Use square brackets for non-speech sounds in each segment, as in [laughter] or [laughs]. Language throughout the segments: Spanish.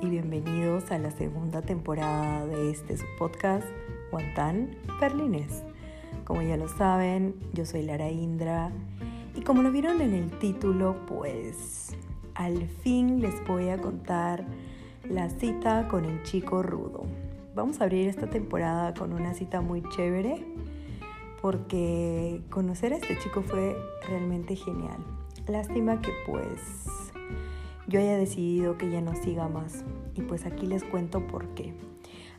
y bienvenidos a la segunda temporada de este podcast, Guantán Berlines. Como ya lo saben, yo soy Lara Indra y como lo vieron en el título, pues al fin les voy a contar la cita con el chico rudo. Vamos a abrir esta temporada con una cita muy chévere porque conocer a este chico fue realmente genial. Lástima que pues yo haya decidido que ya no siga más. Y pues aquí les cuento por qué.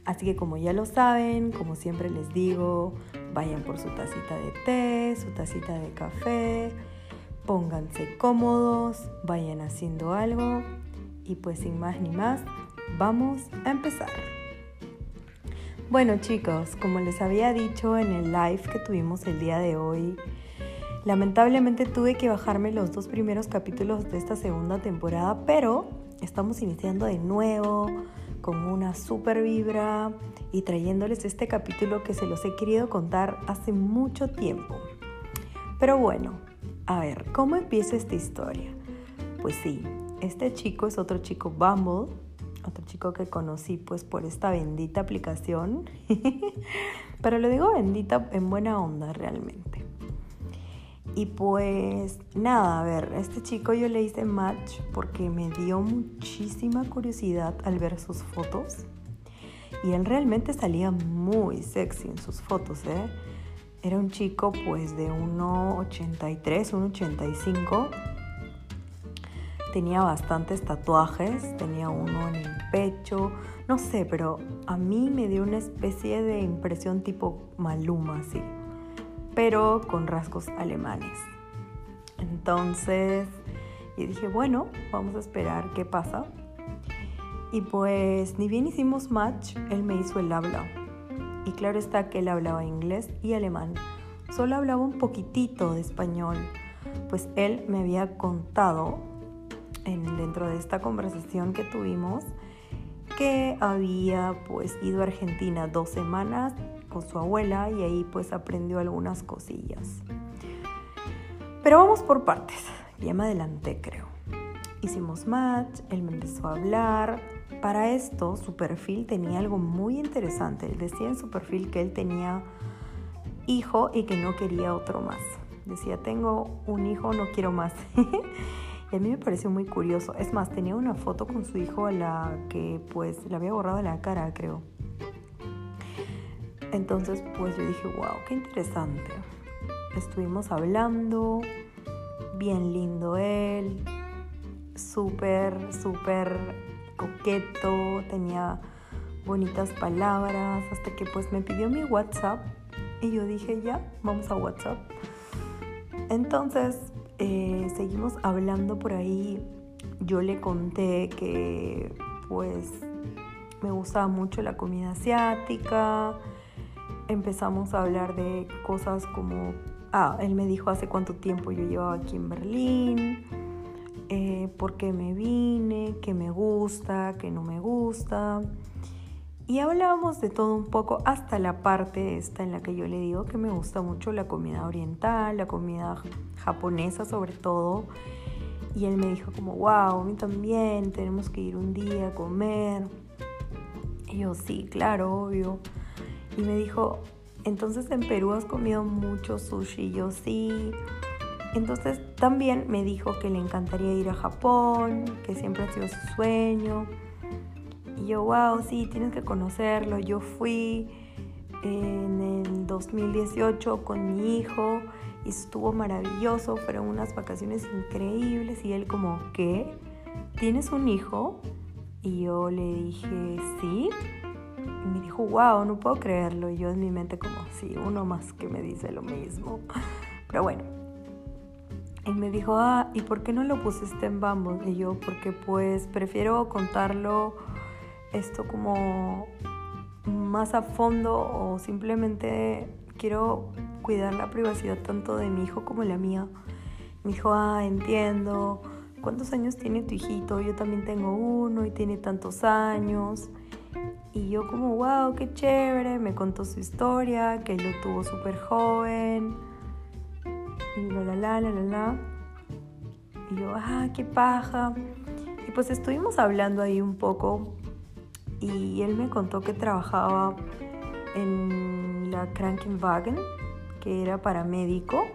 Así que como ya lo saben, como siempre les digo, vayan por su tacita de té, su tacita de café, pónganse cómodos, vayan haciendo algo y pues sin más ni más, vamos a empezar. Bueno chicos, como les había dicho en el live que tuvimos el día de hoy, Lamentablemente tuve que bajarme los dos primeros capítulos de esta segunda temporada, pero estamos iniciando de nuevo con una super vibra y trayéndoles este capítulo que se los he querido contar hace mucho tiempo. Pero bueno, a ver, ¿cómo empieza esta historia? Pues sí, este chico es otro chico Bumble, otro chico que conocí pues por esta bendita aplicación, [laughs] pero lo digo bendita en buena onda realmente. Y pues nada, a ver, este chico yo le hice match porque me dio muchísima curiosidad al ver sus fotos. Y él realmente salía muy sexy en sus fotos, ¿eh? Era un chico pues de 1,83, 1,85. Tenía bastantes tatuajes, tenía uno en el pecho, no sé, pero a mí me dio una especie de impresión tipo Maluma, así pero con rasgos alemanes. Entonces, y dije, bueno, vamos a esperar qué pasa. Y pues ni bien hicimos match, él me hizo el habla. Y claro está que él hablaba inglés y alemán. Solo hablaba un poquitito de español, pues él me había contado en, dentro de esta conversación que tuvimos que había pues ido a Argentina dos semanas su abuela y ahí pues aprendió algunas cosillas. Pero vamos por partes. Ya me adelanté creo. Hicimos match, él me empezó a hablar. Para esto su perfil tenía algo muy interesante. Él decía en su perfil que él tenía hijo y que no quería otro más. Decía, tengo un hijo, no quiero más. [laughs] y a mí me pareció muy curioso. Es más, tenía una foto con su hijo a la que pues le había borrado la cara, creo. Entonces pues yo dije, wow, qué interesante. Estuvimos hablando, bien lindo él, súper, súper coqueto, tenía bonitas palabras, hasta que pues me pidió mi WhatsApp y yo dije, ya, vamos a WhatsApp. Entonces eh, seguimos hablando por ahí, yo le conté que pues me gustaba mucho la comida asiática, empezamos a hablar de cosas como, ah, él me dijo hace cuánto tiempo yo llevaba aquí en Berlín, eh, por qué me vine, qué me gusta, qué no me gusta. Y hablábamos de todo un poco hasta la parte esta en la que yo le digo que me gusta mucho la comida oriental, la comida japonesa sobre todo. Y él me dijo como, wow, a mí también, tenemos que ir un día a comer. Y yo, sí, claro, obvio. Y me dijo, entonces en Perú has comido mucho sushi. yo sí. Entonces también me dijo que le encantaría ir a Japón, que siempre ha sido su sueño. Y yo, wow, sí, tienes que conocerlo. Yo fui en el 2018 con mi hijo y estuvo maravilloso. Fueron unas vacaciones increíbles. Y él como, ¿qué? ¿Tienes un hijo? Y yo le dije, sí. Y me dijo, wow, no puedo creerlo. Y yo en mi mente como, sí, uno más que me dice lo mismo. [laughs] Pero bueno. Y me dijo, ah, ¿y por qué no lo pusiste en Bumble? Y yo, porque pues prefiero contarlo esto como más a fondo o simplemente quiero cuidar la privacidad tanto de mi hijo como la mía. Me dijo, ah, entiendo. ¿Cuántos años tiene tu hijito? Yo también tengo uno y tiene tantos años. Y yo como, wow, qué chévere, me contó su historia, que lo tuvo súper joven. Y la la la la la la. Y yo, ah, qué paja. Y pues estuvimos hablando ahí un poco y él me contó que trabajaba en la Krankenwagen, que era paramédico.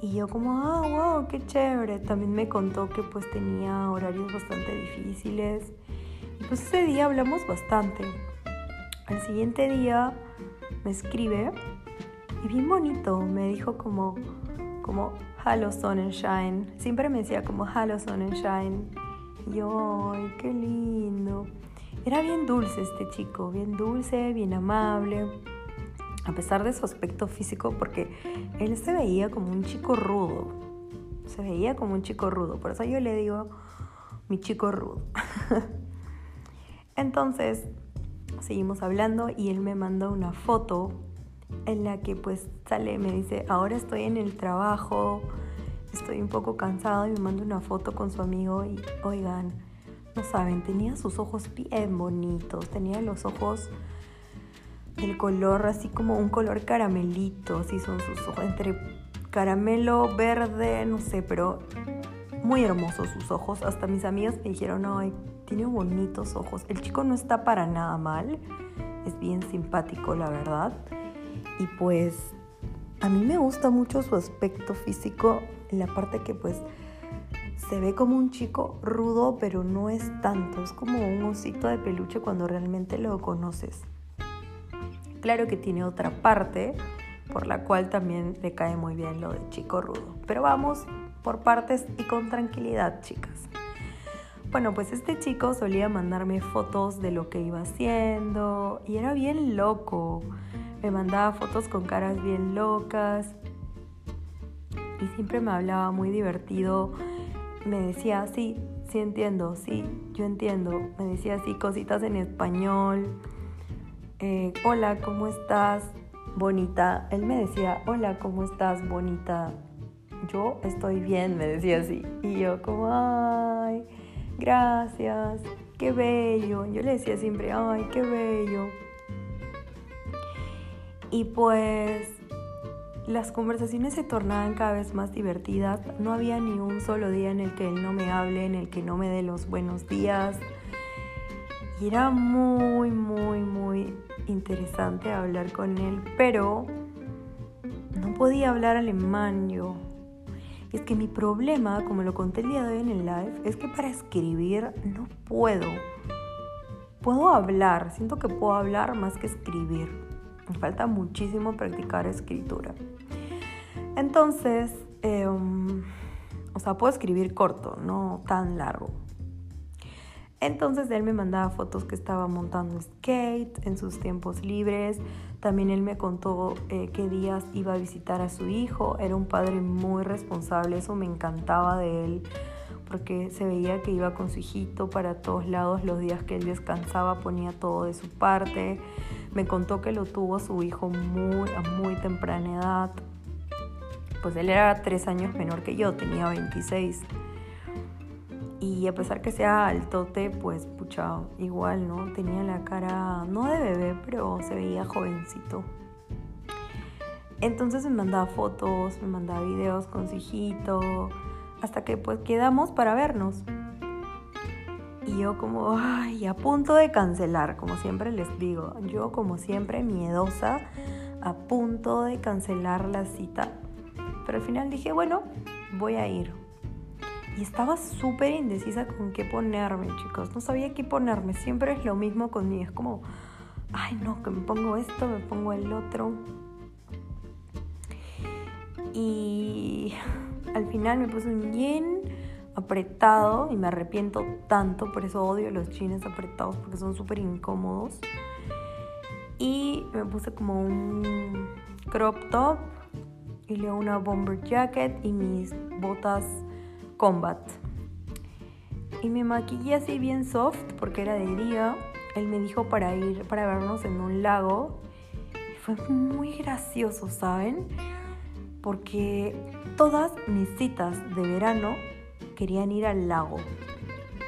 Y yo como, ah, wow, qué chévere. También me contó que pues tenía horarios bastante difíciles. Pues ese día hablamos bastante. Al siguiente día me escribe y bien bonito, me dijo como, como, hello Sonnenschein. Siempre me decía como, hello Sonnenschein. Y yo, ay, qué lindo. Era bien dulce este chico, bien dulce, bien amable, a pesar de su aspecto físico, porque él se veía como un chico rudo, se veía como un chico rudo, por eso yo le digo mi chico rudo. [laughs] Entonces, seguimos hablando y él me mandó una foto en la que pues sale, me dice, ahora estoy en el trabajo, estoy un poco cansado y me manda una foto con su amigo y oigan, no saben, tenía sus ojos bien bonitos, tenía los ojos del color así como un color caramelito, así son sus ojos, entre caramelo, verde, no sé, pero muy hermosos sus ojos. Hasta mis amigas me dijeron, ay, tiene bonitos ojos. El chico no está para nada mal, es bien simpático, la verdad. Y pues a mí me gusta mucho su aspecto físico, la parte que pues se ve como un chico rudo, pero no es tanto. Es como un osito de peluche cuando realmente lo conoces. Claro que tiene otra parte por la cual también le cae muy bien lo de chico rudo. Pero vamos por partes y con tranquilidad, chicas. Bueno, pues este chico solía mandarme fotos de lo que iba haciendo y era bien loco. Me mandaba fotos con caras bien locas y siempre me hablaba muy divertido me decía, sí, sí entiendo, sí, yo entiendo. Me decía así cositas en español. Eh, hola, ¿cómo estás? Bonita. Él me decía, hola, ¿cómo estás? Bonita. Yo estoy bien, me decía así. Y yo como, ay, gracias, qué bello. Yo le decía siempre, ay, qué bello. Y pues las conversaciones se tornaban cada vez más divertidas. No había ni un solo día en el que él no me hable, en el que no me dé los buenos días. Y era muy, muy, muy interesante hablar con él, pero no podía hablar alemán yo. Y es que mi problema, como lo conté el día de hoy en el live, es que para escribir no puedo. Puedo hablar, siento que puedo hablar más que escribir. Me falta muchísimo practicar escritura. Entonces, em, o sea, puedo escribir corto, no tan largo. Entonces él me mandaba fotos que estaba montando skate en sus tiempos libres. También él me contó eh, qué días iba a visitar a su hijo. Era un padre muy responsable, eso me encantaba de él, porque se veía que iba con su hijito para todos lados. Los días que él descansaba ponía todo de su parte. Me contó que lo tuvo su hijo muy, a muy temprana edad pues él era tres años menor que yo, tenía 26. Y a pesar que sea altote, pues pucha, igual, ¿no? Tenía la cara, no de bebé, pero se veía jovencito. Entonces me mandaba fotos, me mandaba videos con su hijito, hasta que pues quedamos para vernos. Y yo como, ay, a punto de cancelar, como siempre les digo, yo como siempre miedosa, a punto de cancelar la cita pero al final dije, bueno, voy a ir. Y estaba súper indecisa con qué ponerme, chicos. No sabía qué ponerme. Siempre es lo mismo conmigo. Es como, ay, no, que me pongo esto, me pongo el otro. Y al final me puse un jean apretado y me arrepiento tanto, por eso odio los jeans apretados porque son súper incómodos. Y me puse como un crop top y luego una bomber jacket y mis botas combat. Y me maquillé así bien soft porque era de día. Él me dijo para ir, para vernos en un lago. Y fue muy gracioso, ¿saben? Porque todas mis citas de verano querían ir al lago.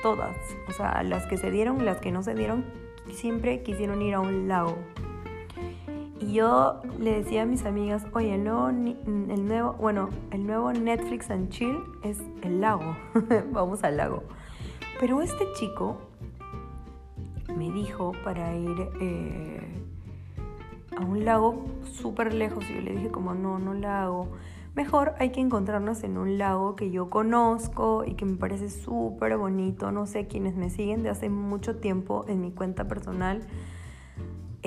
Todas. O sea, las que se dieron, las que no se dieron, siempre quisieron ir a un lago. Y yo le decía a mis amigas, oye, el nuevo, el nuevo, bueno, el nuevo Netflix and Chill es el lago. [laughs] Vamos al lago. Pero este chico me dijo para ir eh, a un lago súper lejos y yo le dije como no, no la hago. Mejor hay que encontrarnos en un lago que yo conozco y que me parece súper bonito. No sé, quienes me siguen de hace mucho tiempo en mi cuenta personal.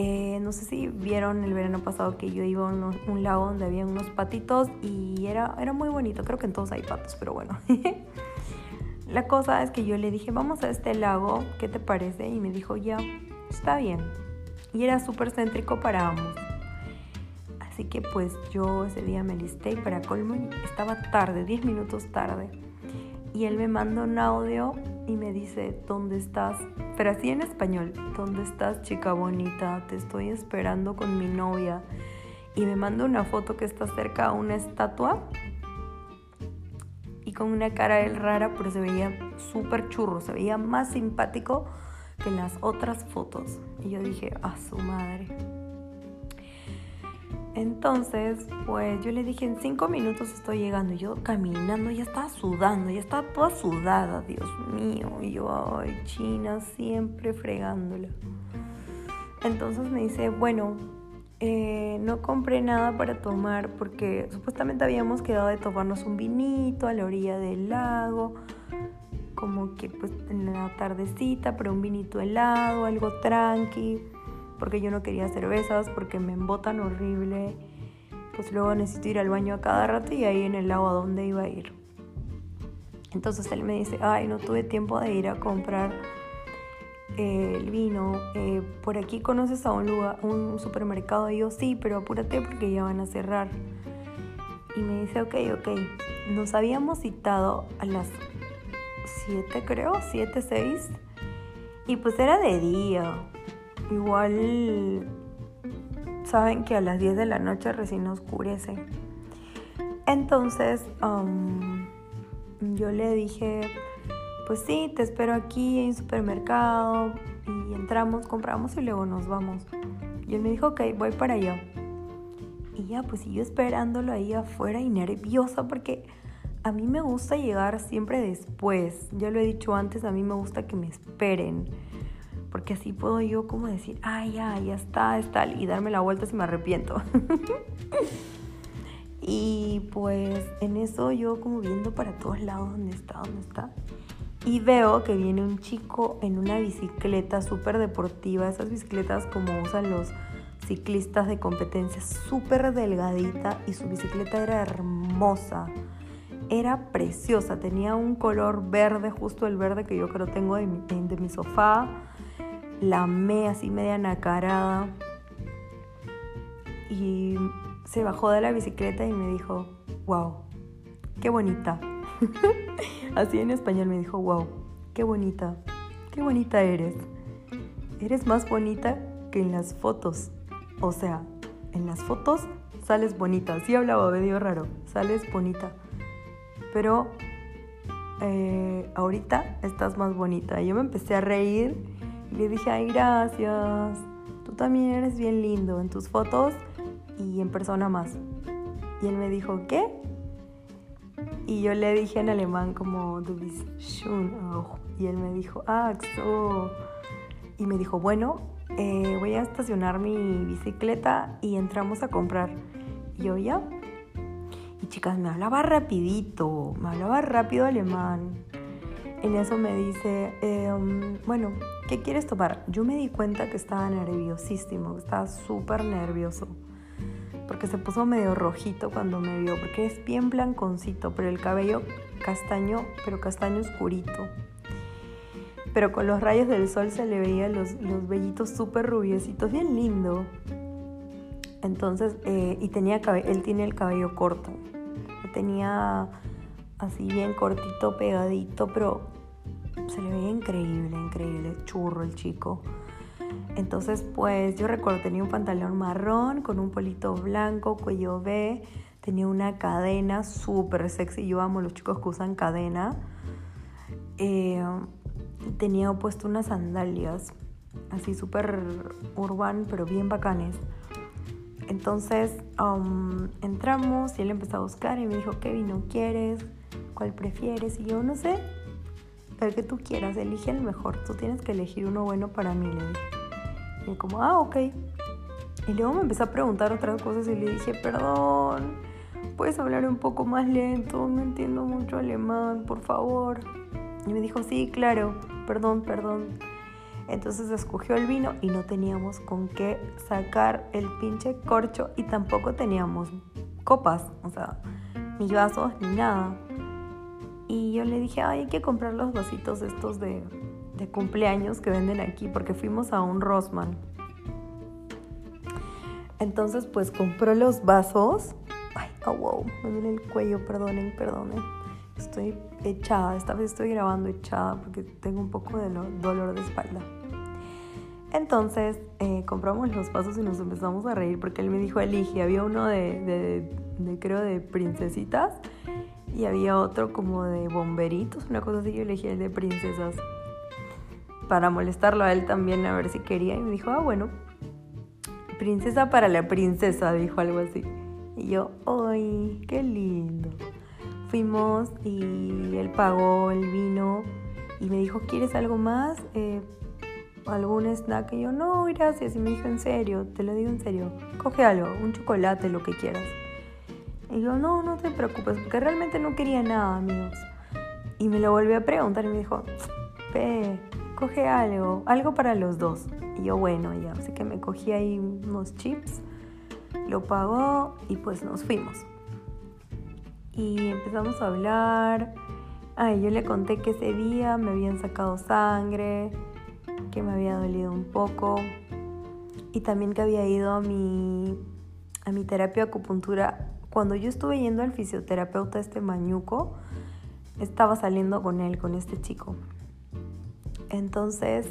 Eh, no sé si vieron el verano pasado que yo iba a un, lago donde había unos patitos y era, era muy bonito. Creo que en todos hay patos, pero bueno. [laughs] La cosa es que yo le dije, vamos a este lago, ¿qué te parece? Y me dijo, ya, está bien. Y era súper céntrico para ambos. Así que pues yo ese día me listé para colmo estaba tarde, 10 minutos tarde. Y él me manda un audio y me dice, ¿dónde estás? Pero así en español, ¿dónde estás chica bonita? Te estoy esperando con mi novia. Y me manda una foto que está cerca a una estatua y con una cara él rara, pero se veía súper churro, se veía más simpático que las otras fotos. Y yo dije, a su madre. Entonces, pues yo le dije, en cinco minutos estoy llegando. Yo caminando, ya estaba sudando, ya estaba toda sudada, Dios mío. Y yo, ay, China, siempre fregándola. Entonces me dice, bueno, eh, no compré nada para tomar porque supuestamente habíamos quedado de tomarnos un vinito a la orilla del lago, como que pues en la tardecita, pero un vinito helado, algo tranqui, porque yo no quería cervezas, porque me embotan horrible, pues luego necesito ir al baño a cada rato y ahí en el lago a dónde iba a ir. Entonces él me dice, ay, no tuve tiempo de ir a comprar el vino, eh, por aquí conoces a un lugar, un supermercado, y yo sí, pero apúrate porque ya van a cerrar. Y me dice, ok, ok, nos habíamos citado a las 7 creo, 7, 6, y pues era de día. Igual saben que a las 10 de la noche recién oscurece. Entonces um, yo le dije, pues sí, te espero aquí en un supermercado y entramos, compramos y luego nos vamos. Y él me dijo, ok, voy para allá. Y ya, pues yo esperándolo ahí afuera y nerviosa porque a mí me gusta llegar siempre después. Ya lo he dicho antes, a mí me gusta que me esperen. Porque así puedo yo como decir, ay, ya, ya está, está, y darme la vuelta si me arrepiento. [laughs] y pues en eso yo como viendo para todos lados dónde está, dónde está y veo que viene un chico en una bicicleta súper deportiva, esas bicicletas como usan los ciclistas de competencia, súper delgadita y su bicicleta era hermosa, era preciosa, tenía un color verde, justo el verde que yo creo tengo de mi, de mi sofá, la me así media nacarada y se bajó de la bicicleta y me dijo, wow, qué bonita. [laughs] Así en español me dijo, wow, qué bonita, qué bonita eres. Eres más bonita que en las fotos. O sea, en las fotos sales bonita. Sí hablaba medio raro, sales bonita. Pero eh, ahorita estás más bonita. Yo me empecé a reír y le dije, ay, gracias. Tú también eres bien lindo en tus fotos y en persona más. Y él me dijo, ¿qué? Y yo le dije en alemán como, du bist schön Y él me dijo, ah, so. Y me dijo, bueno, eh, voy a estacionar mi bicicleta y entramos a comprar. Y yo ya. Y chicas, me hablaba rapidito, me hablaba rápido alemán. En eso me dice, em, bueno, ¿qué quieres tomar? Yo me di cuenta que estaba nerviosísimo, estaba súper nervioso porque se puso medio rojito cuando me vio, porque es bien blanconcito, pero el cabello castaño, pero castaño oscurito. Pero con los rayos del sol se le veían los, los vellitos súper rubiecitos, bien lindo. Entonces, eh, y tenía él tiene el cabello corto. Tenía así bien cortito, pegadito, pero se le veía increíble, increíble, churro el chico. Entonces, pues yo recuerdo, tenía un pantalón marrón con un polito blanco, cuello B, tenía una cadena súper sexy, yo amo los chicos que usan cadena. Eh, tenía puesto unas sandalias, así súper urban, pero bien bacanes. Entonces um, entramos y él empezó a buscar y me dijo, ¿qué vino quieres? ¿Cuál prefieres? Y yo, no sé, el que tú quieras, elige el mejor, tú tienes que elegir uno bueno para mí, le dije. Y como, ah, ok. Y luego me empezó a preguntar otras cosas y le dije, perdón, puedes hablar un poco más lento, no entiendo mucho alemán, por favor. Y me dijo, sí, claro, perdón, perdón. Entonces escogió el vino y no teníamos con qué sacar el pinche corcho y tampoco teníamos copas, o sea, ni vasos ni nada. Y yo le dije, ay, hay que comprar los vasitos estos de, de cumpleaños que venden aquí, porque fuimos a un Rossmann. Entonces, pues compró los vasos. Ay, oh, wow, me duele el cuello, perdonen, perdonen. Estoy echada, esta vez estoy grabando echada porque tengo un poco de dolor de espalda. Entonces eh, compramos los vasos y nos empezamos a reír porque él me dijo, elige, había uno de, de, creo, de princesitas y había otro como de bomberitos, una cosa así, yo elegí el de princesas para molestarlo a él también a ver si quería y me dijo, ah, bueno, princesa para la princesa, dijo algo así. Y yo, ¡ay, qué lindo! Fuimos y él pagó el vino y me dijo, ¿quieres algo más? Eh, ¿Algún snack? Y yo, no, gracias. Y me dijo, en serio, te lo digo en serio, coge algo, un chocolate, lo que quieras. Y yo, no, no te preocupes, porque realmente no quería nada, amigos. Y me lo volvió a preguntar y me dijo, ve, coge algo, algo para los dos. Y yo, bueno, ya, así que me cogí ahí unos chips, lo pagó y pues nos fuimos. Y empezamos a hablar. Ay, yo le conté que ese día me habían sacado sangre, que me había dolido un poco y también que había ido a mi, a mi terapia de acupuntura cuando yo estuve yendo al fisioterapeuta este mañuco, estaba saliendo con él, con este chico. Entonces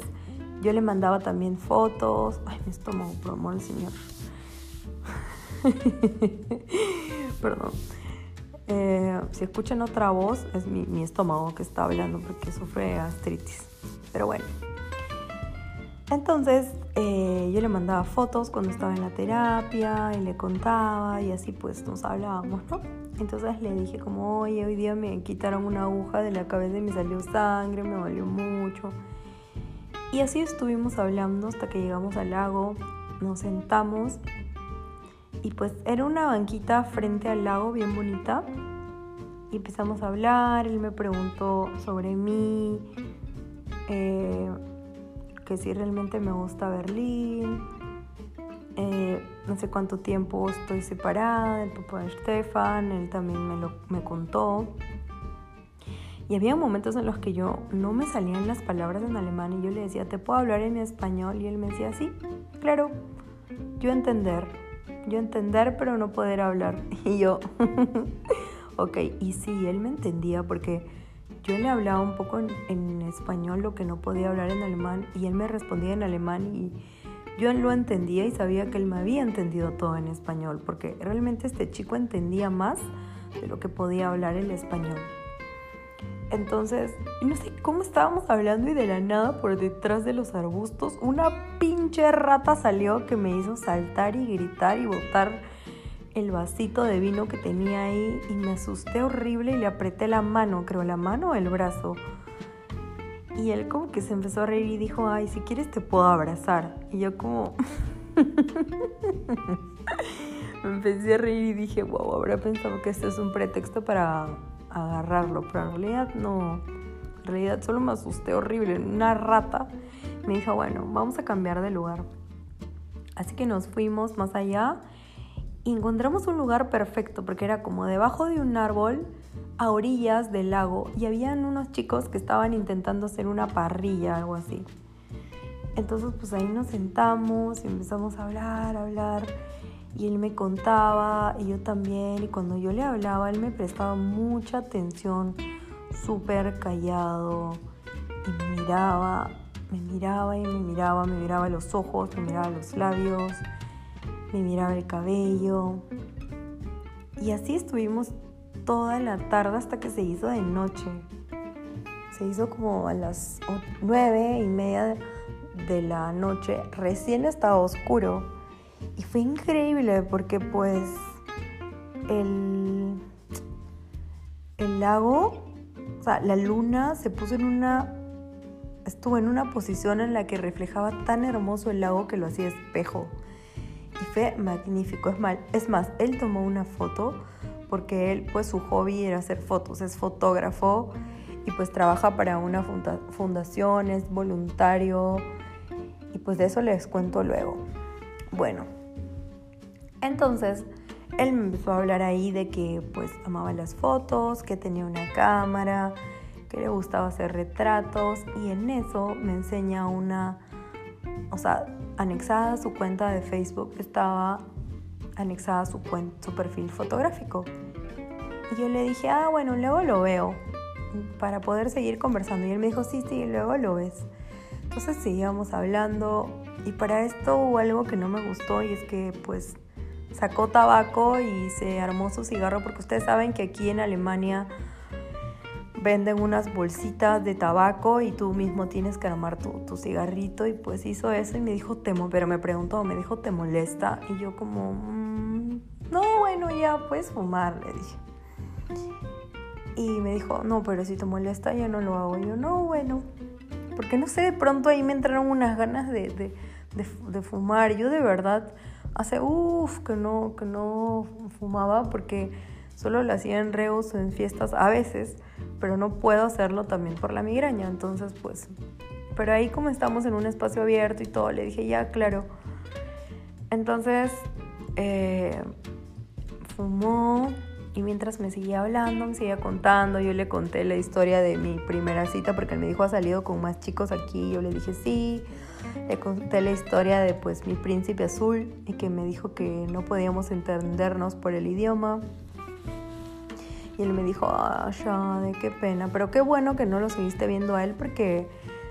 yo le mandaba también fotos. Ay, mi estómago, por amor al Señor. [laughs] Perdón. Eh, si escuchan otra voz, es mi, mi estómago que está hablando porque sufre gastritis. Pero bueno. Entonces eh, yo le mandaba fotos cuando estaba en la terapia y le contaba y así pues nos hablábamos, ¿no? Entonces le dije como, oye, hoy día me quitaron una aguja de la cabeza y me salió sangre, me dolió mucho. Y así estuvimos hablando hasta que llegamos al lago, nos sentamos y pues era una banquita frente al lago bien bonita y empezamos a hablar, él me preguntó sobre mí. Eh, que si realmente me gusta Berlín. Eh, no sé cuánto tiempo estoy separada el papá de Stefan, él también me lo me contó. Y había momentos en los que yo no me salían las palabras en alemán y yo le decía, ¿te puedo hablar en español? Y él me decía, sí, claro, yo entender, yo entender pero no poder hablar. [laughs] Y yo, [laughs] ok, y sí, él me entendía porque yo le hablaba un poco en, español lo que no podía hablar en alemán y él me respondía en alemán y yo lo entendía y sabía que él me había entendido todo en español porque realmente este chico entendía más de lo que podía hablar el español. Entonces, no sé cómo estábamos hablando y de la nada por detrás de los arbustos una pinche rata salió que me hizo saltar y gritar y botar el vasito de vino que tenía ahí y me asusté horrible y le apreté la mano, creo, la mano o el brazo. Y él como que se empezó a reír y dijo, ay, si quieres te puedo abrazar. Y yo como... [laughs] me empecé a reír y dije, wow, habrá pensado que este es un pretexto para agarrarlo, pero en realidad no. En realidad solo me asusté horrible. Una rata me dijo, bueno, vamos a cambiar de lugar. Así que nos fuimos más allá encontramos un lugar perfecto porque era como debajo de un árbol a orillas del lago y habían unos chicos que estaban intentando hacer una parrilla, algo así. Entonces pues ahí nos sentamos y empezamos a hablar, hablar y él me contaba y yo también y cuando yo le hablaba él me prestaba mucha atención, súper callado y me miraba, me miraba y me miraba, me miraba los ojos, me miraba los labios me miraba el cabello. Y así estuvimos toda la tarde hasta que se hizo de noche. Se hizo como a las nueve y media de la noche. Recién estaba oscuro. Y fue increíble porque pues el, el lago O sea, la luna se puso en una... Estuvo en una posición en la que reflejaba tan hermoso el lago que lo hacía espejo. Y fue magnífico. Es, mal, es más, él tomó una foto porque él, pues su hobby era hacer fotos. Es fotógrafo y pues trabaja para una fundación, es voluntario. Y pues de eso les cuento luego. Bueno, entonces él me empezó a hablar ahí de que pues amaba las fotos, que tenía una cámara, que le gustaba hacer retratos y en eso me enseña una, o sea, anexada a su cuenta de Facebook estaba anexada su, su perfil fotográfico. Y yo le dije, ah, bueno, luego lo veo para poder seguir conversando. Y él me dijo, sí, sí, luego lo ves. Entonces seguíamos hablando y para esto hubo algo que no me gustó y es que pues sacó tabaco y se armó su cigarro porque ustedes saben que aquí en Alemania venden unas bolsitas de tabaco y tú mismo tienes que armar tu, cigarrito y pues hizo eso y me dijo, temo, pero me preguntó, me dijo, ¿te molesta? Y yo como, mm, no, bueno, ya puedes fumar, le dije. Y me dijo, no, pero si te molesta ya no lo hago. Y yo, no, bueno, porque no sé, de pronto ahí me entraron unas ganas de, de, de fumar. Yo de verdad hace uff que no, que no fumaba porque solo lo hacía en reos o en fiestas a veces, pero no puedo hacerlo también por la migraña. Entonces, pues, pero ahí como estamos en un espacio abierto y todo, le dije, ya, claro. Entonces, eh, fumó y mientras me seguía hablando, me seguía contando, yo le conté la historia de mi primera cita porque él me dijo, ha salido con más chicos aquí, yo le dije, sí le conté la historia de pues mi príncipe azul y que me dijo que no podíamos entendernos por el idioma. Y él me dijo, ah, de qué pena, pero qué bueno que no lo seguiste viendo a él porque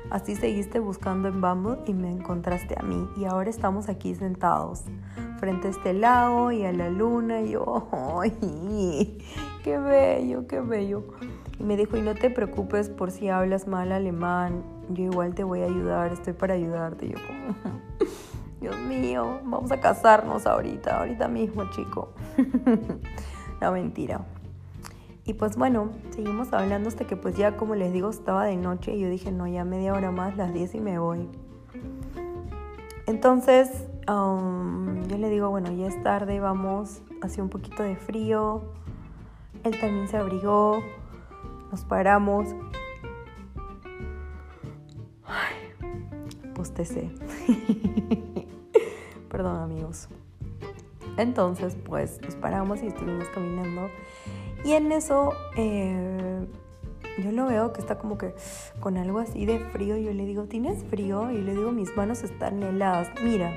así seguiste buscando en Bumble y me encontraste a mí. Y ahora estamos aquí sentados frente a este lago y a la luna y yo, [laughs] ¡ay! ¡Qué bello, qué bello! Y me dijo, y no te preocupes por si hablas mal alemán, yo igual te voy a ayudar, estoy para ayudarte. Y yo como, [laughs] Dios mío, vamos a casarnos ahorita, ahorita mismo, chico. [laughs] no, mentira. Y pues bueno, seguimos hablando hasta que pues ya como les digo estaba de noche y yo dije, no, ya media hora más, las 10 y me voy. Entonces um, yo le digo, bueno, ya es tarde, vamos, hacía un poquito de frío. Él también se abrigó nos paramos. Ay, postecé. [laughs] Perdón amigos. Entonces, pues nos paramos y estuvimos caminando. Y en eso eh, yo lo veo que está como que con algo así de frío. Yo le digo, ¿tienes frío? Y le digo, mis manos están heladas. Mira.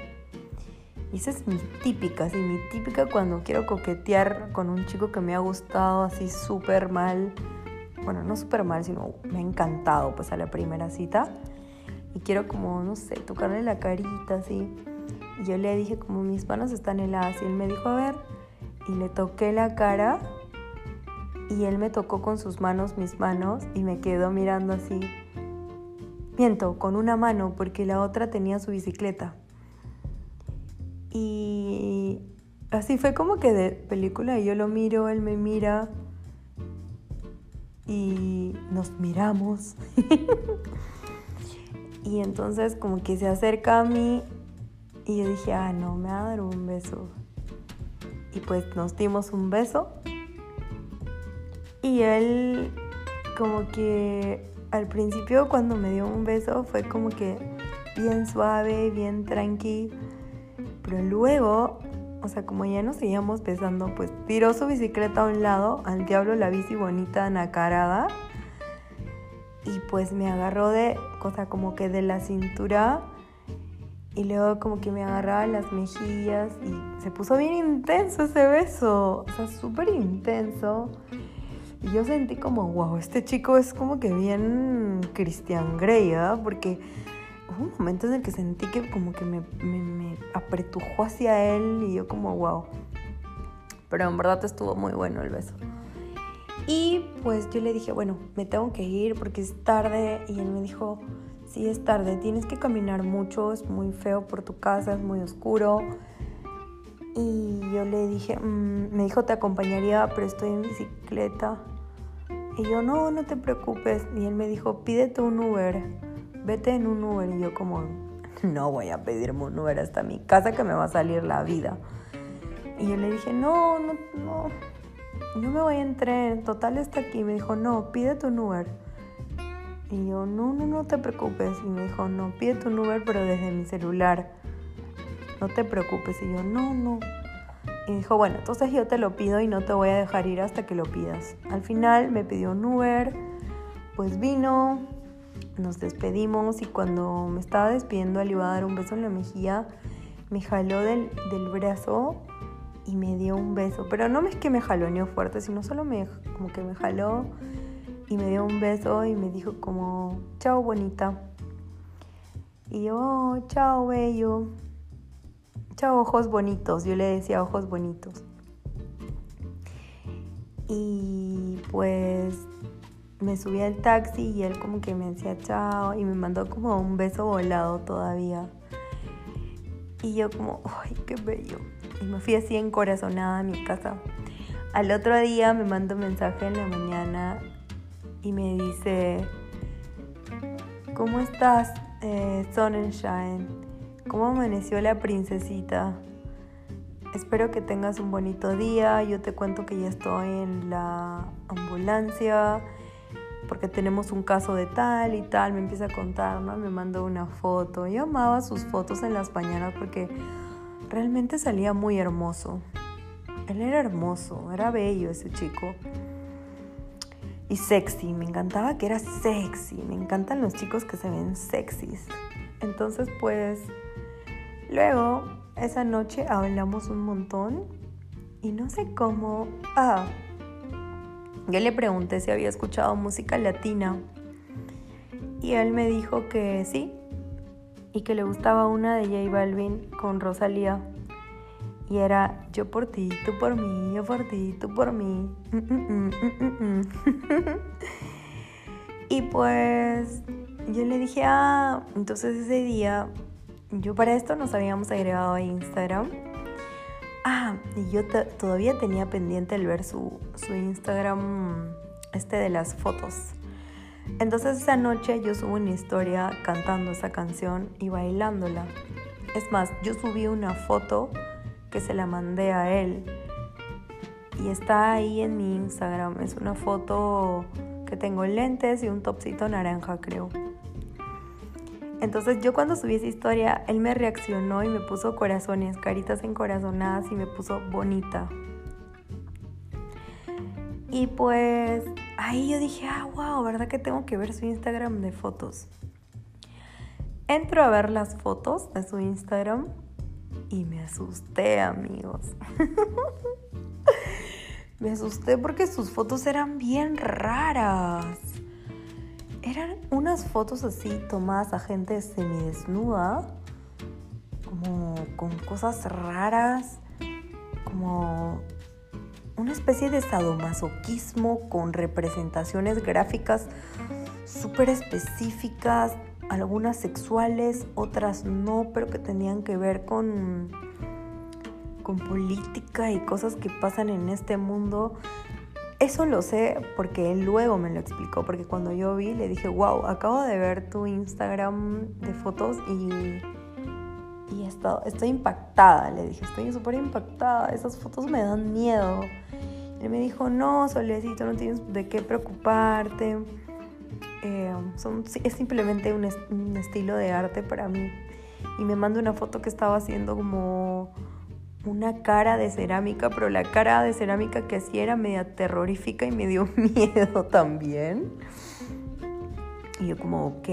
Y esa es mi típica, así mi típica cuando quiero coquetear con un chico que me ha gustado así súper mal bueno, no súper mal, sino me ha encantado pues a la primera cita. Y quiero como, no sé, tocarle la carita así. Y yo le dije como mis manos están heladas y él me dijo, a ver, y le toqué la cara y él me tocó con sus manos mis manos y me quedó mirando así. Miento, con una mano porque la otra tenía su bicicleta. Y así fue como que de película y yo lo miro, él me mira y nos miramos. [laughs] y entonces como que se acerca a mí y yo dije, ah, no, me va a dar un beso. Y pues nos dimos un beso. Y él como que al principio cuando me dio un beso fue como que bien suave, bien tranqui. Pero luego o sea, como ya nos seguíamos besando, pues tiró su bicicleta a un lado, al diablo la bici bonita nacarada, y pues me agarró de, cosa como que de la cintura, y luego como que me agarraba las mejillas, y se puso bien intenso ese beso, o sea, súper intenso. Y yo sentí como, wow, este chico es como que bien Christian Grey, ¿verdad? Porque hubo un momento en el que sentí que como que me, me, apretujó hacia él y yo como wow. Pero en verdad estuvo muy bueno el beso. Y pues yo le dije, bueno, me tengo que ir porque es tarde. Y él me dijo, sí, es tarde, tienes que caminar mucho, es muy feo por tu casa, es muy oscuro. Y yo le dije, mm", me dijo, te acompañaría, pero estoy en bicicleta. Y yo, no, no te preocupes. Y él me dijo, pídete un Uber, vete en un Uber. Y yo como, no voy a pedirme un Uber hasta mi casa que me va a salir la vida. Y yo le dije, no, no, no, no me voy en tren, total está aquí. Me dijo, no, pídete un Uber. Y yo, no, no, no te preocupes. Y me dijo, no, pídete un Uber, pero desde mi celular. No te preocupes. Y yo, no, no. Y dijo, bueno, entonces yo te lo pido y no te voy a dejar ir hasta que lo pidas. Al final me pidió un Uber, pues vino, nos despedimos y cuando me estaba despidiendo le iba a dar un beso en la mejilla, me jaló del, del brazo y me dio un beso. Pero no es que me jaló ni fuerte, sino solo me, como que me jaló y me dio un beso y me dijo como, chao bonita. Y yo, oh, chao bello. Chao, ojos bonitos. Yo le decía ojos bonitos. Y pues me subí al taxi y él como que me decía chao y me mandó como un beso volado todavía. Y yo como, ay, qué bello. Y me fui así encorazonada a mi casa. Al otro día me mandó un mensaje en la mañana y me dice, ¿cómo estás, eh, Sonnenschein? ¿Cómo amaneció la princesita? Espero que tengas un bonito día. Yo te cuento que ya estoy en la ambulancia porque tenemos un caso de tal y tal. Me empieza a contar, ¿no? Me mandó una foto. Yo amaba sus fotos en las mañanas porque realmente salía muy hermoso. Él era hermoso, era bello ese chico. Y sexy, me encantaba que era sexy. Me encantan los chicos que se ven sexys. Entonces, pues Luego, esa noche hablamos un montón y no sé cómo... Ah, yo le pregunté si había escuchado música latina y él me dijo que sí y que le gustaba una de J Balvin con Rosalía y era yo por ti, tú por mí, yo por ti, tú por mí. [laughs] y pues yo le dije, ah, entonces ese día yo para esto nos habíamos agregado a Instagram. Ah, y yo todavía tenía pendiente el ver su, su Instagram este de las fotos. Entonces esa noche yo subo una historia cantando esa canción y bailándola. Es más, yo subí una foto que se la mandé a él y está ahí en mi Instagram. Es una foto que tengo lentes y un topsito naranja, creo. Entonces yo cuando subí esa historia, él me reaccionó y me puso corazones, caritas encorazonadas y me puso bonita. Y pues ahí yo dije, ah, wow, ¿verdad que tengo que ver su Instagram de fotos? Entro a ver las fotos de su Instagram y me asusté, amigos. [laughs] me asusté porque sus fotos eran bien raras. Eran unas fotos así tomadas a gente semidesnuda, como con cosas raras, como una especie de sadomasoquismo con representaciones gráficas súper específicas, algunas sexuales, otras no, pero que tenían que ver con, con política y cosas que pasan en este mundo. Eso lo sé porque él luego me lo explicó, porque cuando yo vi le dije, wow, acabo de ver tu Instagram de fotos y, y estoy impactada, le dije, estoy súper impactada, esas fotos me dan miedo. él me dijo, no, Solecito, no tienes de qué preocuparte, eh, son, es simplemente un, un estilo de arte para mí. Y me mandó una foto que estaba haciendo como una cara de cerámica, pero la cara de cerámica que hacía era media terrorífica y me dio [laughs] miedo también. Y yo como, ok.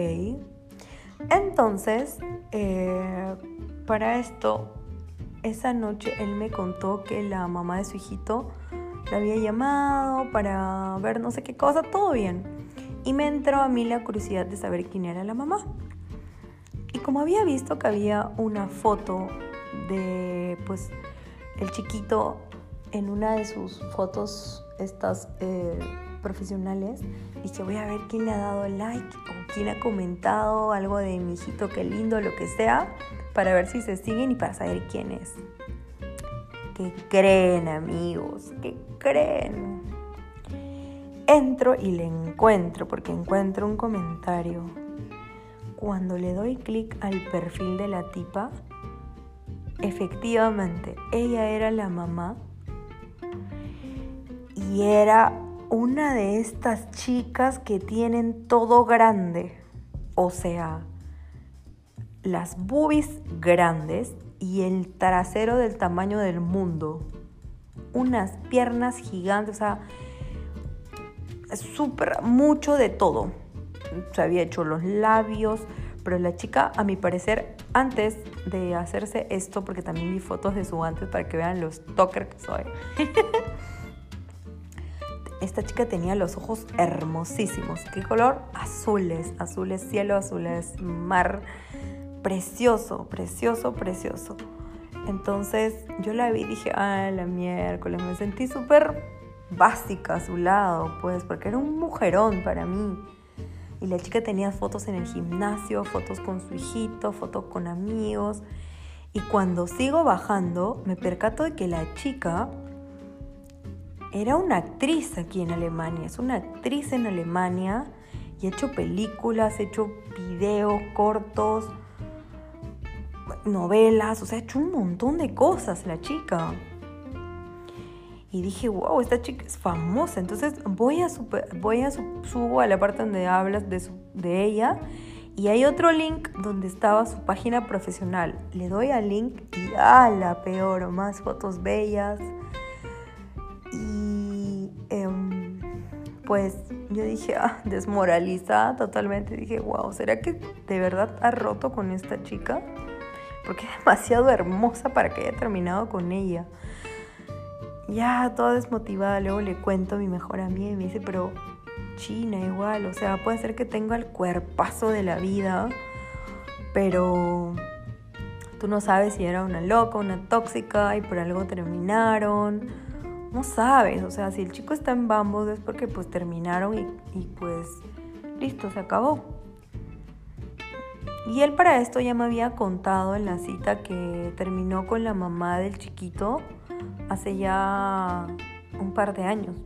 Entonces, eh, para esto, esa noche él me contó que la mamá de su hijito la había llamado para ver no sé qué cosa, todo bien. Y me entró a mí la curiosidad de saber quién era la mamá. Y como había visto que había una foto de pues el chiquito en una de sus fotos estas eh, profesionales dije voy a ver quién le ha dado like o quién ha comentado algo de mi hijito qué lindo lo que sea para ver si se siguen y para saber quién es ¿qué creen amigos? ¿qué creen? entro y le encuentro, porque encuentro un comentario. Cuando le doy clic al perfil de la tipa, efectivamente, ella era la mamá y era una de estas chicas que tienen todo grande. O sea, las boobies grandes y el trasero del tamaño del mundo. Unas piernas gigantes, o sea, súper, mucho de todo. Se había hecho los labios, pero la chica, a mi parecer, antes de hacerse esto, porque también vi fotos de su antes para que vean los toker que soy. [laughs] Esta chica tenía los ojos hermosísimos. ¿Qué color? Azules, azules, cielo, azules, mar. Precioso, precioso, precioso. Entonces yo la vi y dije, ah, la miércoles, me sentí súper básica a su lado, pues, porque era un mujerón para mí. Y la chica tenía fotos en el gimnasio, fotos con su hijito, fotos con amigos. Y cuando sigo bajando, me percato de que la chica era una actriz aquí en Alemania. Es una actriz en Alemania y ha hecho películas, ha hecho videos cortos, novelas, o sea, ha hecho un montón de cosas la chica. Y dije, wow, esta chica es famosa. Entonces voy a, a subo a la parte donde hablas de, ella. Y hay otro link donde estaba su página profesional. Le doy al link y ¡ah, la peor! Más fotos bellas. Y em, pues yo dije, ah, desmoralizada totalmente. Dije, wow, ¿será que de verdad ha roto con esta chica? Porque es demasiado hermosa para que haya terminado con ella ya toda desmotivada, luego le cuento a mi mejor amiga y me dice, pero China igual, o sea, puede ser que tenga el cuerpazo de la vida, pero tú no sabes si era una loca, una tóxica y por algo terminaron. No sabes, o sea, si el chico está en bambos es porque pues terminaron y, y pues listo, se acabó. Y él para esto ya me había contado en la cita que terminó con la mamá del chiquito hace ya un par de años.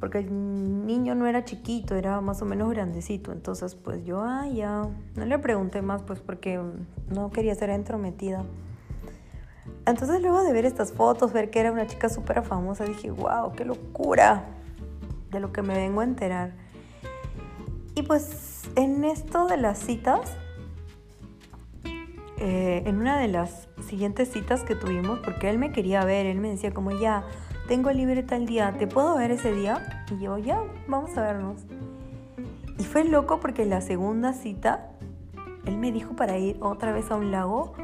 Porque el niño no era chiquito, era más o menos grandecito. Entonces, pues yo, ah, ya, no le pregunté más, pues porque no quería ser entrometida. Entonces, luego de ver estas fotos, ver que era una chica súper famosa, dije, wow, qué locura de lo que me vengo a enterar. Y pues en esto de las citas, eh, en una de las siguientes citas que tuvimos, porque él me quería ver, él me decía como ya, tengo libre tal día, ¿te puedo ver ese día? Y yo, ya, vamos a vernos. Y fue loco porque la segunda cita, él me dijo para ir otra vez a un lago,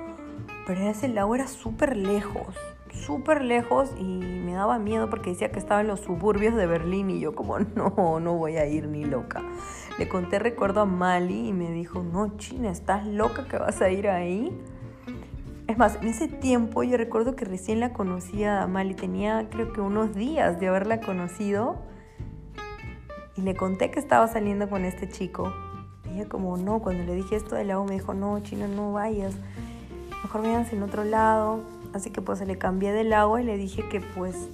pero ese lago era súper lejos, súper lejos y me daba miedo porque decía que estaba en los suburbios de Berlín y yo como, [laughs] no, no voy a ir ni loca. Le conté recuerdo a Mali y me dijo, no, China, ¿estás loca que vas a ir ahí? Es más, en ese tiempo yo recuerdo que recién la conocía a Mali, tenía creo que unos días de haberla conocido y le conté que estaba saliendo con este chico. Y ella como, no, cuando le dije esto del lago me dijo, no, China, no vayas, mejor váyanse en otro lado. Así que pues le cambié de lago y le dije que pues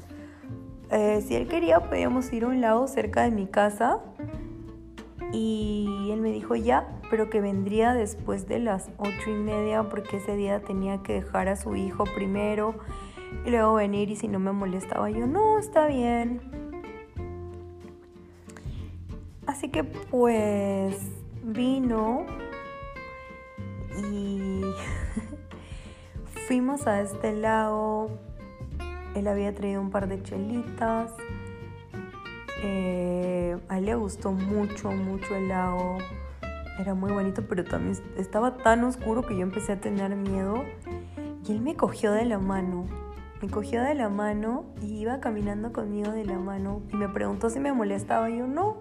eh, si él quería podíamos ir a un lago cerca de mi casa y él me dijo ya, pero que vendría después de las ocho y media porque ese día tenía que dejar a su hijo primero y luego venir y si no me molestaba yo, no, está bien. Así que pues vino y [laughs] fuimos a este lago. Él había traído un par de chelitas eh, a él le gustó mucho, mucho el lago. Era muy bonito, pero también estaba tan oscuro que yo empecé a tener miedo. Y él me cogió de la mano. Me cogió de la mano y iba caminando conmigo de la mano. Y me preguntó si me molestaba. Y yo no.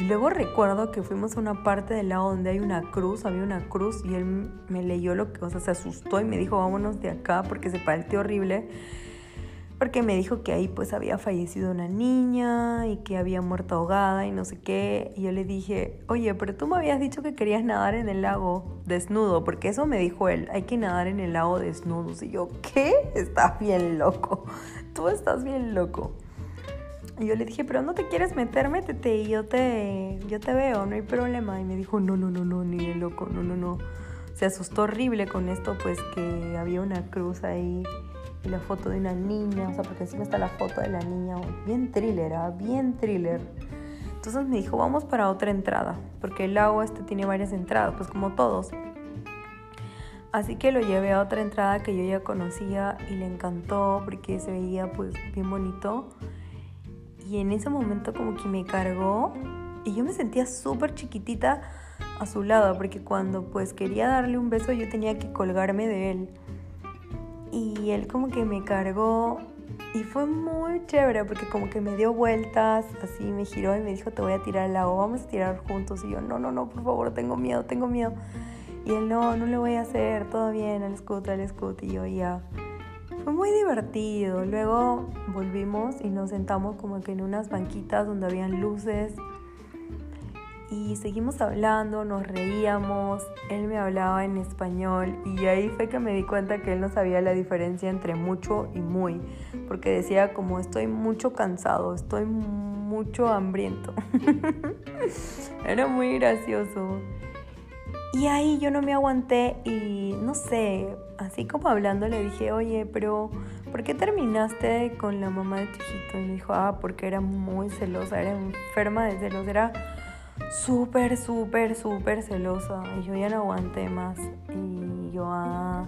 Y luego recuerdo que fuimos a una parte del lago donde hay una cruz, había una cruz y él me leyó lo que, o sea, se asustó y me dijo, vámonos de acá porque se pareció horrible porque me dijo que ahí pues había fallecido una niña y que había muerto ahogada y no sé qué. Y yo le dije, oye, pero tú me habías dicho que querías nadar en el lago desnudo, porque eso me dijo él, hay que nadar en el lago desnudo. Y yo, ¿qué? Estás bien loco, tú estás bien loco. Y yo le dije, pero no te quieres meter, métete y yo te, yo te veo, no hay problema. Y me dijo, no, no, no, no, ni de loco, no, no, no. Se asustó horrible con esto, pues que había una cruz ahí y la foto de una niña, o sea, porque encima está la foto de la niña, bien thriller, ¿ah? bien thriller. Entonces me dijo, vamos para otra entrada, porque el lago este tiene varias entradas, pues como todos. Así que lo llevé a otra entrada que yo ya conocía y le encantó porque se veía pues bien bonito. Y en ese momento como que me cargó y yo me sentía súper chiquitita a su lado porque cuando pues quería darle un beso yo tenía que colgarme de él. Y él como que me cargó y fue muy chévere porque como que me dio vueltas, así me giró y me dijo te voy a tirar al lago, vamos a tirar juntos. Y yo no, no, no, por favor, tengo miedo, tengo miedo. Y él no, no le voy a hacer, todo bien, al scoot, al scoot. Y yo ya. Fue muy divertido. Luego volvimos y nos sentamos como que en unas banquitas donde habían luces y seguimos hablando, nos reíamos, él me hablaba en español y ahí fue que me di cuenta que él no sabía la diferencia entre mucho y muy, porque decía como estoy mucho cansado, estoy mucho hambriento. [laughs] Era muy gracioso. Y ahí yo no me aguanté y no sé, así como hablando le dije, oye, pero ¿por qué terminaste con la mamá de tu hijito? Y me dijo, ah, porque era muy celosa, era enferma de celos, era súper, súper, súper celosa. Y yo ya no aguanté más. Y yo, ah,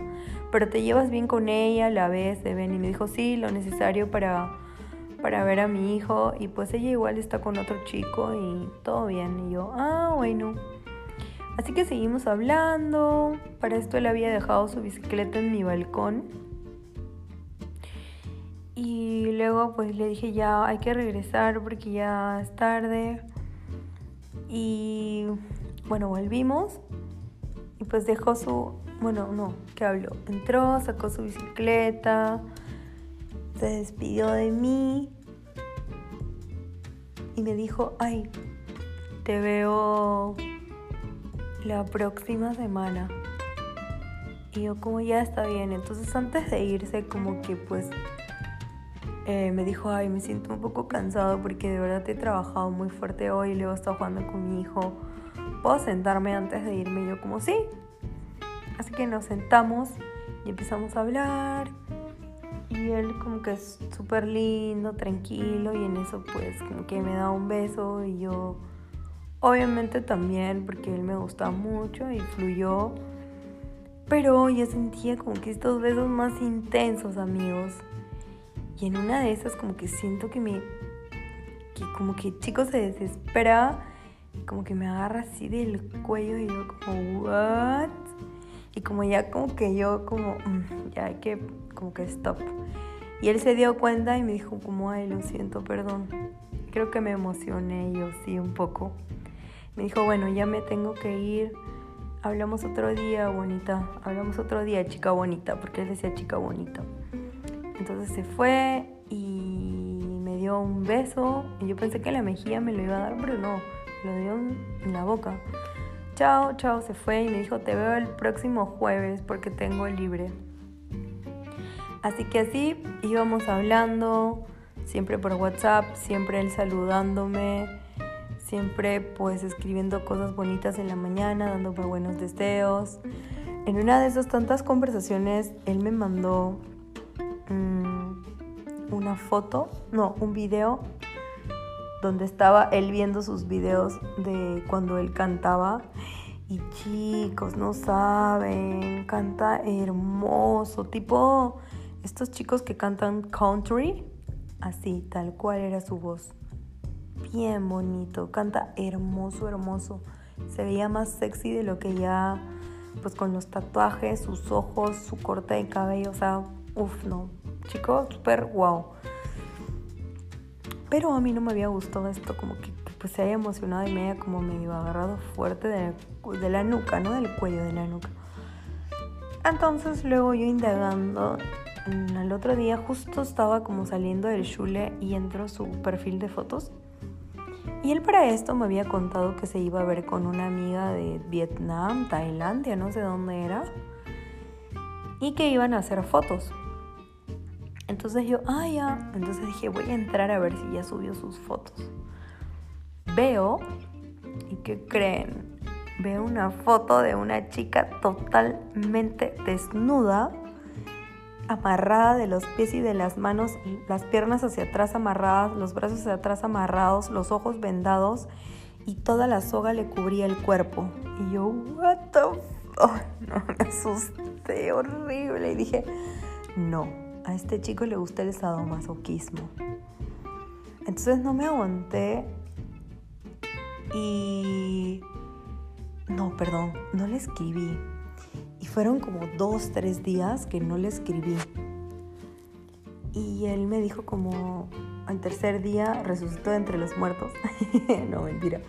pero te llevas bien con ella, la ves, se ven. Y me dijo, sí, lo necesario para, para ver a mi hijo. Y pues ella igual está con otro chico y todo bien. Y yo, ah, bueno. Así que seguimos hablando. Para esto él había dejado su bicicleta en mi balcón. Y luego pues le dije ya hay que regresar porque ya es tarde. Y bueno, volvimos y pues dejó su, bueno, no, ¿qué habló? Entró, sacó su bicicleta, se despidió de mí y me dijo, ay, te veo la próxima semana. Y yo como ya está bien, entonces antes de irse como que pues eh, me dijo, ay, me siento un poco cansado porque de verdad he trabajado muy fuerte hoy luego he estado jugando con mi hijo. ¿Puedo sentarme antes de irme? Y yo como, sí. Así que nos sentamos y empezamos a hablar. Y él como que es súper lindo, tranquilo y en eso pues como que me da un beso y yo obviamente también porque él me gusta mucho y fluyó. Pero yo sentía como que estos besos más intensos, amigos. Y en una de esas como que siento que me... Que como que chico se desespera, como que me agarra así del cuello y yo como, ¿what? Y como ya como que yo como, mm, ya hay que como que stop. Y él se dio cuenta y me dijo como, ay, lo siento, perdón. Creo que me emocioné yo sí un poco. Me dijo, bueno, ya me tengo que ir. Hablamos otro día, bonita. Hablamos otro día, chica bonita, porque él decía chica bonita. Entonces se fue y me dio un beso. Y yo pensé que la mejilla me lo iba a dar, pero no, lo dio en la boca. Chao, chao, se fue y me dijo, te veo el próximo jueves porque tengo libre. Así que así íbamos hablando, siempre por WhatsApp, siempre él saludándome, siempre pues escribiendo cosas bonitas en la mañana, dándome buenos deseos. En una de esas tantas conversaciones, él me mandó Mm, una foto, no, un video donde estaba él viendo sus videos de cuando él cantaba. Y chicos, no saben, canta hermoso, tipo estos chicos que cantan country, así, tal cual era su voz. Bien bonito, canta hermoso, hermoso. Se veía más sexy de lo que ya, pues con los tatuajes, sus ojos, su corte de cabello, o sea, uff, no, chico súper wow. Pero a mí no me había gustado esto, como que, pues se haya emocionado y me haya como medio agarrado fuerte de, de la nuca, ¿no? Del cuello de la nuca. Entonces luego yo indagando, al otro día justo estaba como saliendo del shule y entró su perfil de fotos. Y él para esto me había contado que se iba a ver con una amiga de Vietnam, Tailandia, no sé dónde era, y que iban a hacer fotos. Entonces yo, ah, ya. Entonces dije, voy a entrar a ver si ya subió sus fotos. Veo, ¿y qué creen? Veo una foto de una chica totalmente desnuda, amarrada de los pies y de las manos, las piernas hacia atrás amarradas, los brazos hacia atrás amarrados, los ojos vendados y toda la soga le cubría el cuerpo. Y yo, what the fuck? [laughs] no, me asusté horrible y dije, no a este chico le gusta el sadomasoquismo. Entonces no me aguanté y... No, perdón, no le escribí. Y fueron como dos, tres días que no le escribí. Y él me dijo como al tercer día resucitó entre los muertos. [laughs] no, mentira.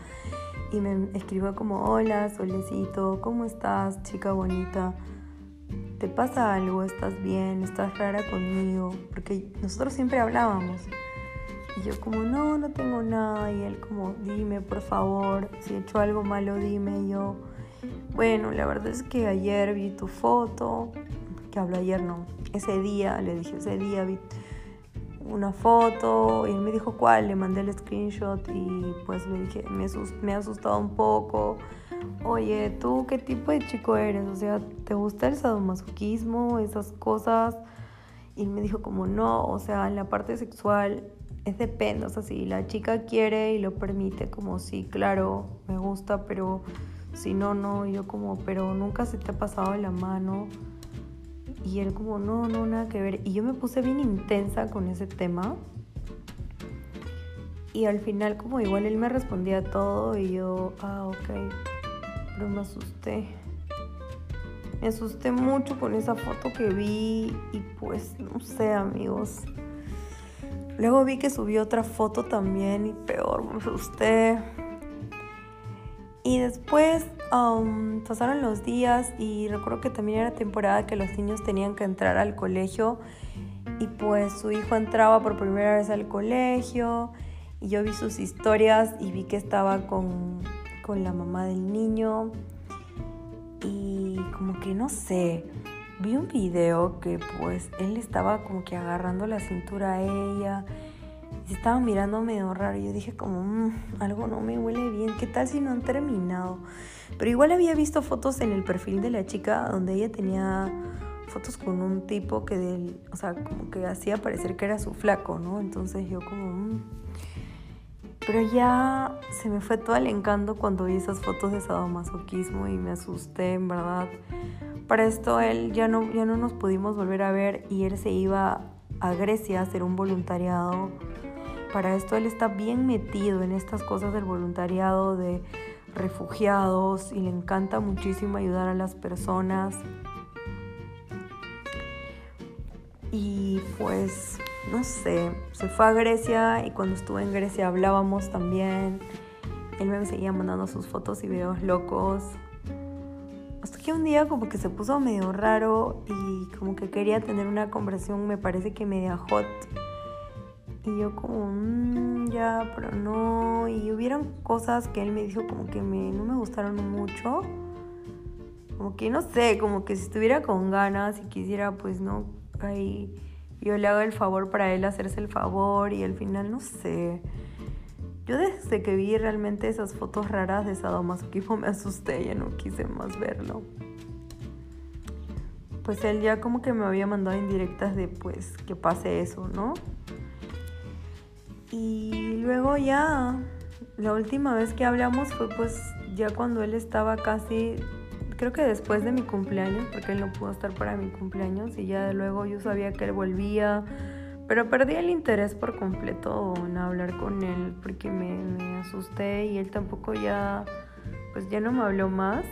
Y me escribió como, hola, solecito, ¿cómo estás, chica bonita? ¿Te pasa algo? ¿Estás bien? ¿Estás rara conmigo? Porque nosotros siempre hablábamos. Y yo como, no, no tengo nada. Y él como, dime, por favor, si he hecho algo malo, dime. Y yo, bueno, la verdad es que ayer vi tu foto. Que hablo ayer, no. Ese día, le dije, ese día vi una foto. Y él me dijo cuál. Le mandé el screenshot y pues le dije, me, me ha asustado un poco oye, ¿tú qué tipo de chico eres? O sea, ¿te gusta el sadomasoquismo, esas cosas? Y me dijo como, no, o sea, en la parte sexual es depende, o sea, si la chica quiere y lo permite, como sí, claro, me gusta, pero si no, no, yo como, pero nunca se te ha pasado la mano. Y él como, no, no, nada que ver. Y yo me puse bien intensa con ese tema. Y al final como igual él me respondía todo y yo, ah, ok me asusté. Me asusté mucho con esa foto que vi y pues no sé amigos. Luego vi que subió otra foto también y peor, me asusté. Y después um, pasaron los días y recuerdo que también era temporada que los niños tenían que entrar al colegio y pues su hijo entraba por primera vez al colegio y yo vi sus historias y vi que estaba con con la mamá del niño y como que no sé, vi un video que pues él estaba como que agarrando la cintura a ella y se estaba mirando medio raro yo dije como mm, algo no me huele bien, ¿qué tal si no han terminado? Pero igual había visto fotos en el perfil de la chica donde ella tenía fotos con un tipo que del, o sea, como que hacía parecer que era su flaco, ¿no? Entonces yo como mm, pero ya se me fue todo el encanto cuando vi esas fotos de sadomasoquismo y me asusté, en verdad. Para esto él ya no, ya no nos pudimos volver a ver y él se iba a Grecia a hacer un voluntariado. Para esto él está bien metido en estas cosas del voluntariado de refugiados y le encanta muchísimo ayudar a las personas. Y pues no sé, se fue a Grecia y cuando estuve en Grecia hablábamos también. Él me seguía mandando sus fotos y videos locos. Hasta que un día como que se puso medio raro y como que quería tener una conversación, me parece que media hot. Y yo como, mmm, ya, pero no. Y hubieron cosas que él me dijo como que me, no me gustaron mucho. Como que no sé, como que si estuviera con ganas y quisiera pues no, ahí yo le hago el favor para él hacerse el favor y al final no sé. Yo desde que vi realmente esas fotos raras de sadomasoquismo me asusté, ya no quise más verlo. Pues él ya como que me había mandado indirectas de pues que pase eso, ¿no? Y luego ya, la última vez que hablamos fue pues ya cuando él estaba casi creo que después de mi cumpleaños, porque él no pudo estar para mi cumpleaños y ya luego yo sabía que él volvía, pero perdí el interés por completo en hablar con él porque me, asusté y él tampoco ya, pues ya no me habló más.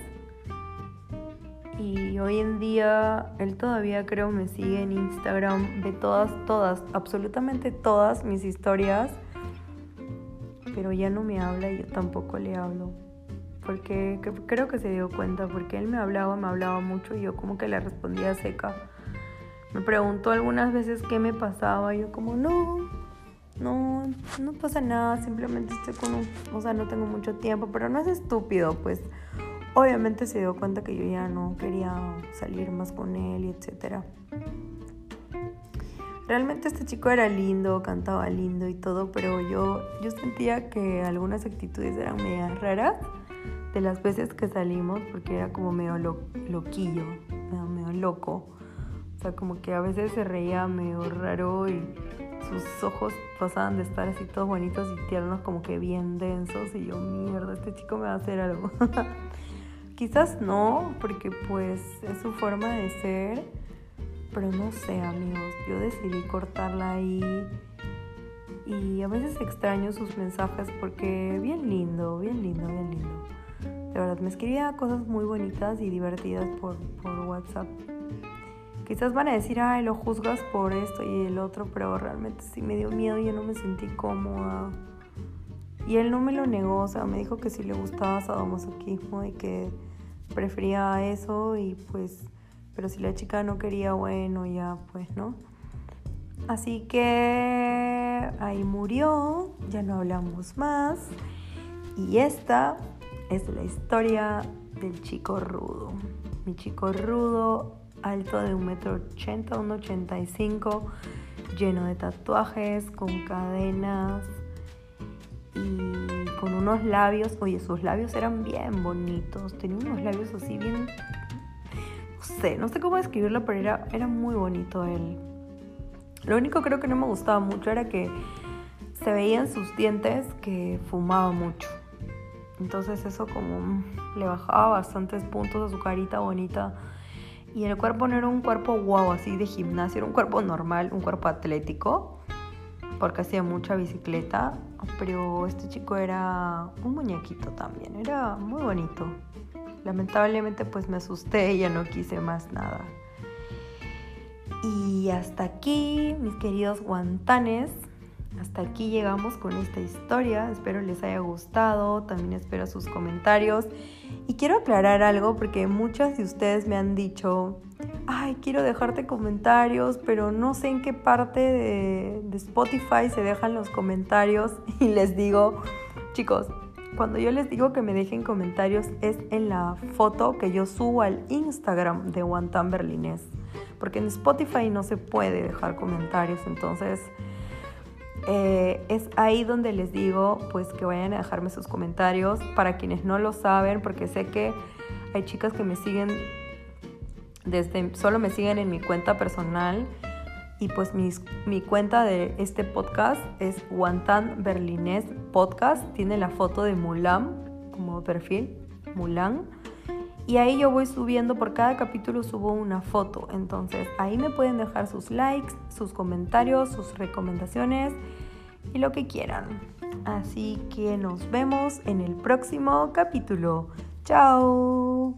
Y hoy en día él todavía creo me sigue en Instagram, ve todas, todas, absolutamente todas mis historias, pero ya no me habla y yo tampoco le hablo porque creo que se dio cuenta, porque él me hablaba, me hablaba mucho y yo como que le respondía seca. Me preguntó algunas veces qué me pasaba y yo como, no, no, no pasa nada, simplemente estoy con un, o sea, no tengo mucho tiempo, pero no es estúpido, pues obviamente se dio cuenta que yo ya no quería salir más con él y etcétera. Realmente este chico era lindo, cantaba lindo y todo, pero yo, yo sentía que algunas actitudes eran medio raras de las veces que salimos, porque era como medio loquillo, medio, loco. O sea, como que a veces se reía medio raro y sus ojos pasaban de estar así todos bonitos y tiernos, como que bien densos. Y yo, mierda, este chico me va a hacer algo. [laughs] Quizás no, porque pues es su forma de ser pero no sé, amigos, yo decidí cortarla ahí. Y a veces extraño sus mensajes porque bien lindo, bien lindo, bien lindo. De verdad, me escribía cosas muy bonitas y divertidas por, por WhatsApp. Quizás van a decir, ay, lo juzgas por esto y el otro, pero realmente sí me dio miedo y yo no me sentí cómoda. Y él no me lo negó, o sea, me dijo que sí le gustaba sadomasoquismo y que prefería eso y pues pero si la chica no quería, bueno, ya pues, ¿no? Así que ahí murió, ya no hablamos más. Y esta es la historia del chico rudo. Mi chico rudo, alto de un metro ochenta, un ochenta y cinco, lleno de tatuajes, con cadenas y con unos labios. Oye, sus labios eran bien bonitos. Tenía unos labios así bien sé, no sé cómo describirlo, pero era, era muy bonito él. Lo único creo que no me gustaba mucho era que se veían sus dientes que fumaba mucho. Entonces eso como le bajaba bastantes puntos a su carita bonita. Y el cuerpo no era un cuerpo guau así de gimnasio, era un cuerpo normal, un cuerpo atlético, porque hacía mucha bicicleta. Pero este chico era un muñequito también, era muy bonito. Lamentablemente pues me asusté y ya no quise más nada. Y hasta aquí, mis queridos guantanes, hasta aquí llegamos con esta historia. Espero les haya gustado, también espero sus comentarios. Y quiero aclarar algo porque muchas de ustedes me han dicho, ay, quiero dejarte comentarios, pero no sé en qué parte de, Spotify se dejan los comentarios. [laughs] Y les digo, chicos, cuando yo les digo que me dejen comentarios es en la foto que yo subo al Instagram de Wantan Berlinés. Porque en Spotify no se puede dejar comentarios. Entonces eh, es ahí donde les digo pues que vayan a dejarme sus comentarios. Para quienes no lo saben, porque sé que hay chicas que me siguen desde, solo me siguen en mi cuenta personal y pues mi cuenta de este podcast es Wantan Berlinés Podcast. Tiene la foto de Mulan como perfil, Mulan. Y ahí yo voy subiendo, por cada capítulo subo una foto. Entonces ahí me pueden dejar sus likes, sus comentarios, sus recomendaciones y lo que quieran. Así que nos vemos en el próximo capítulo. Chao.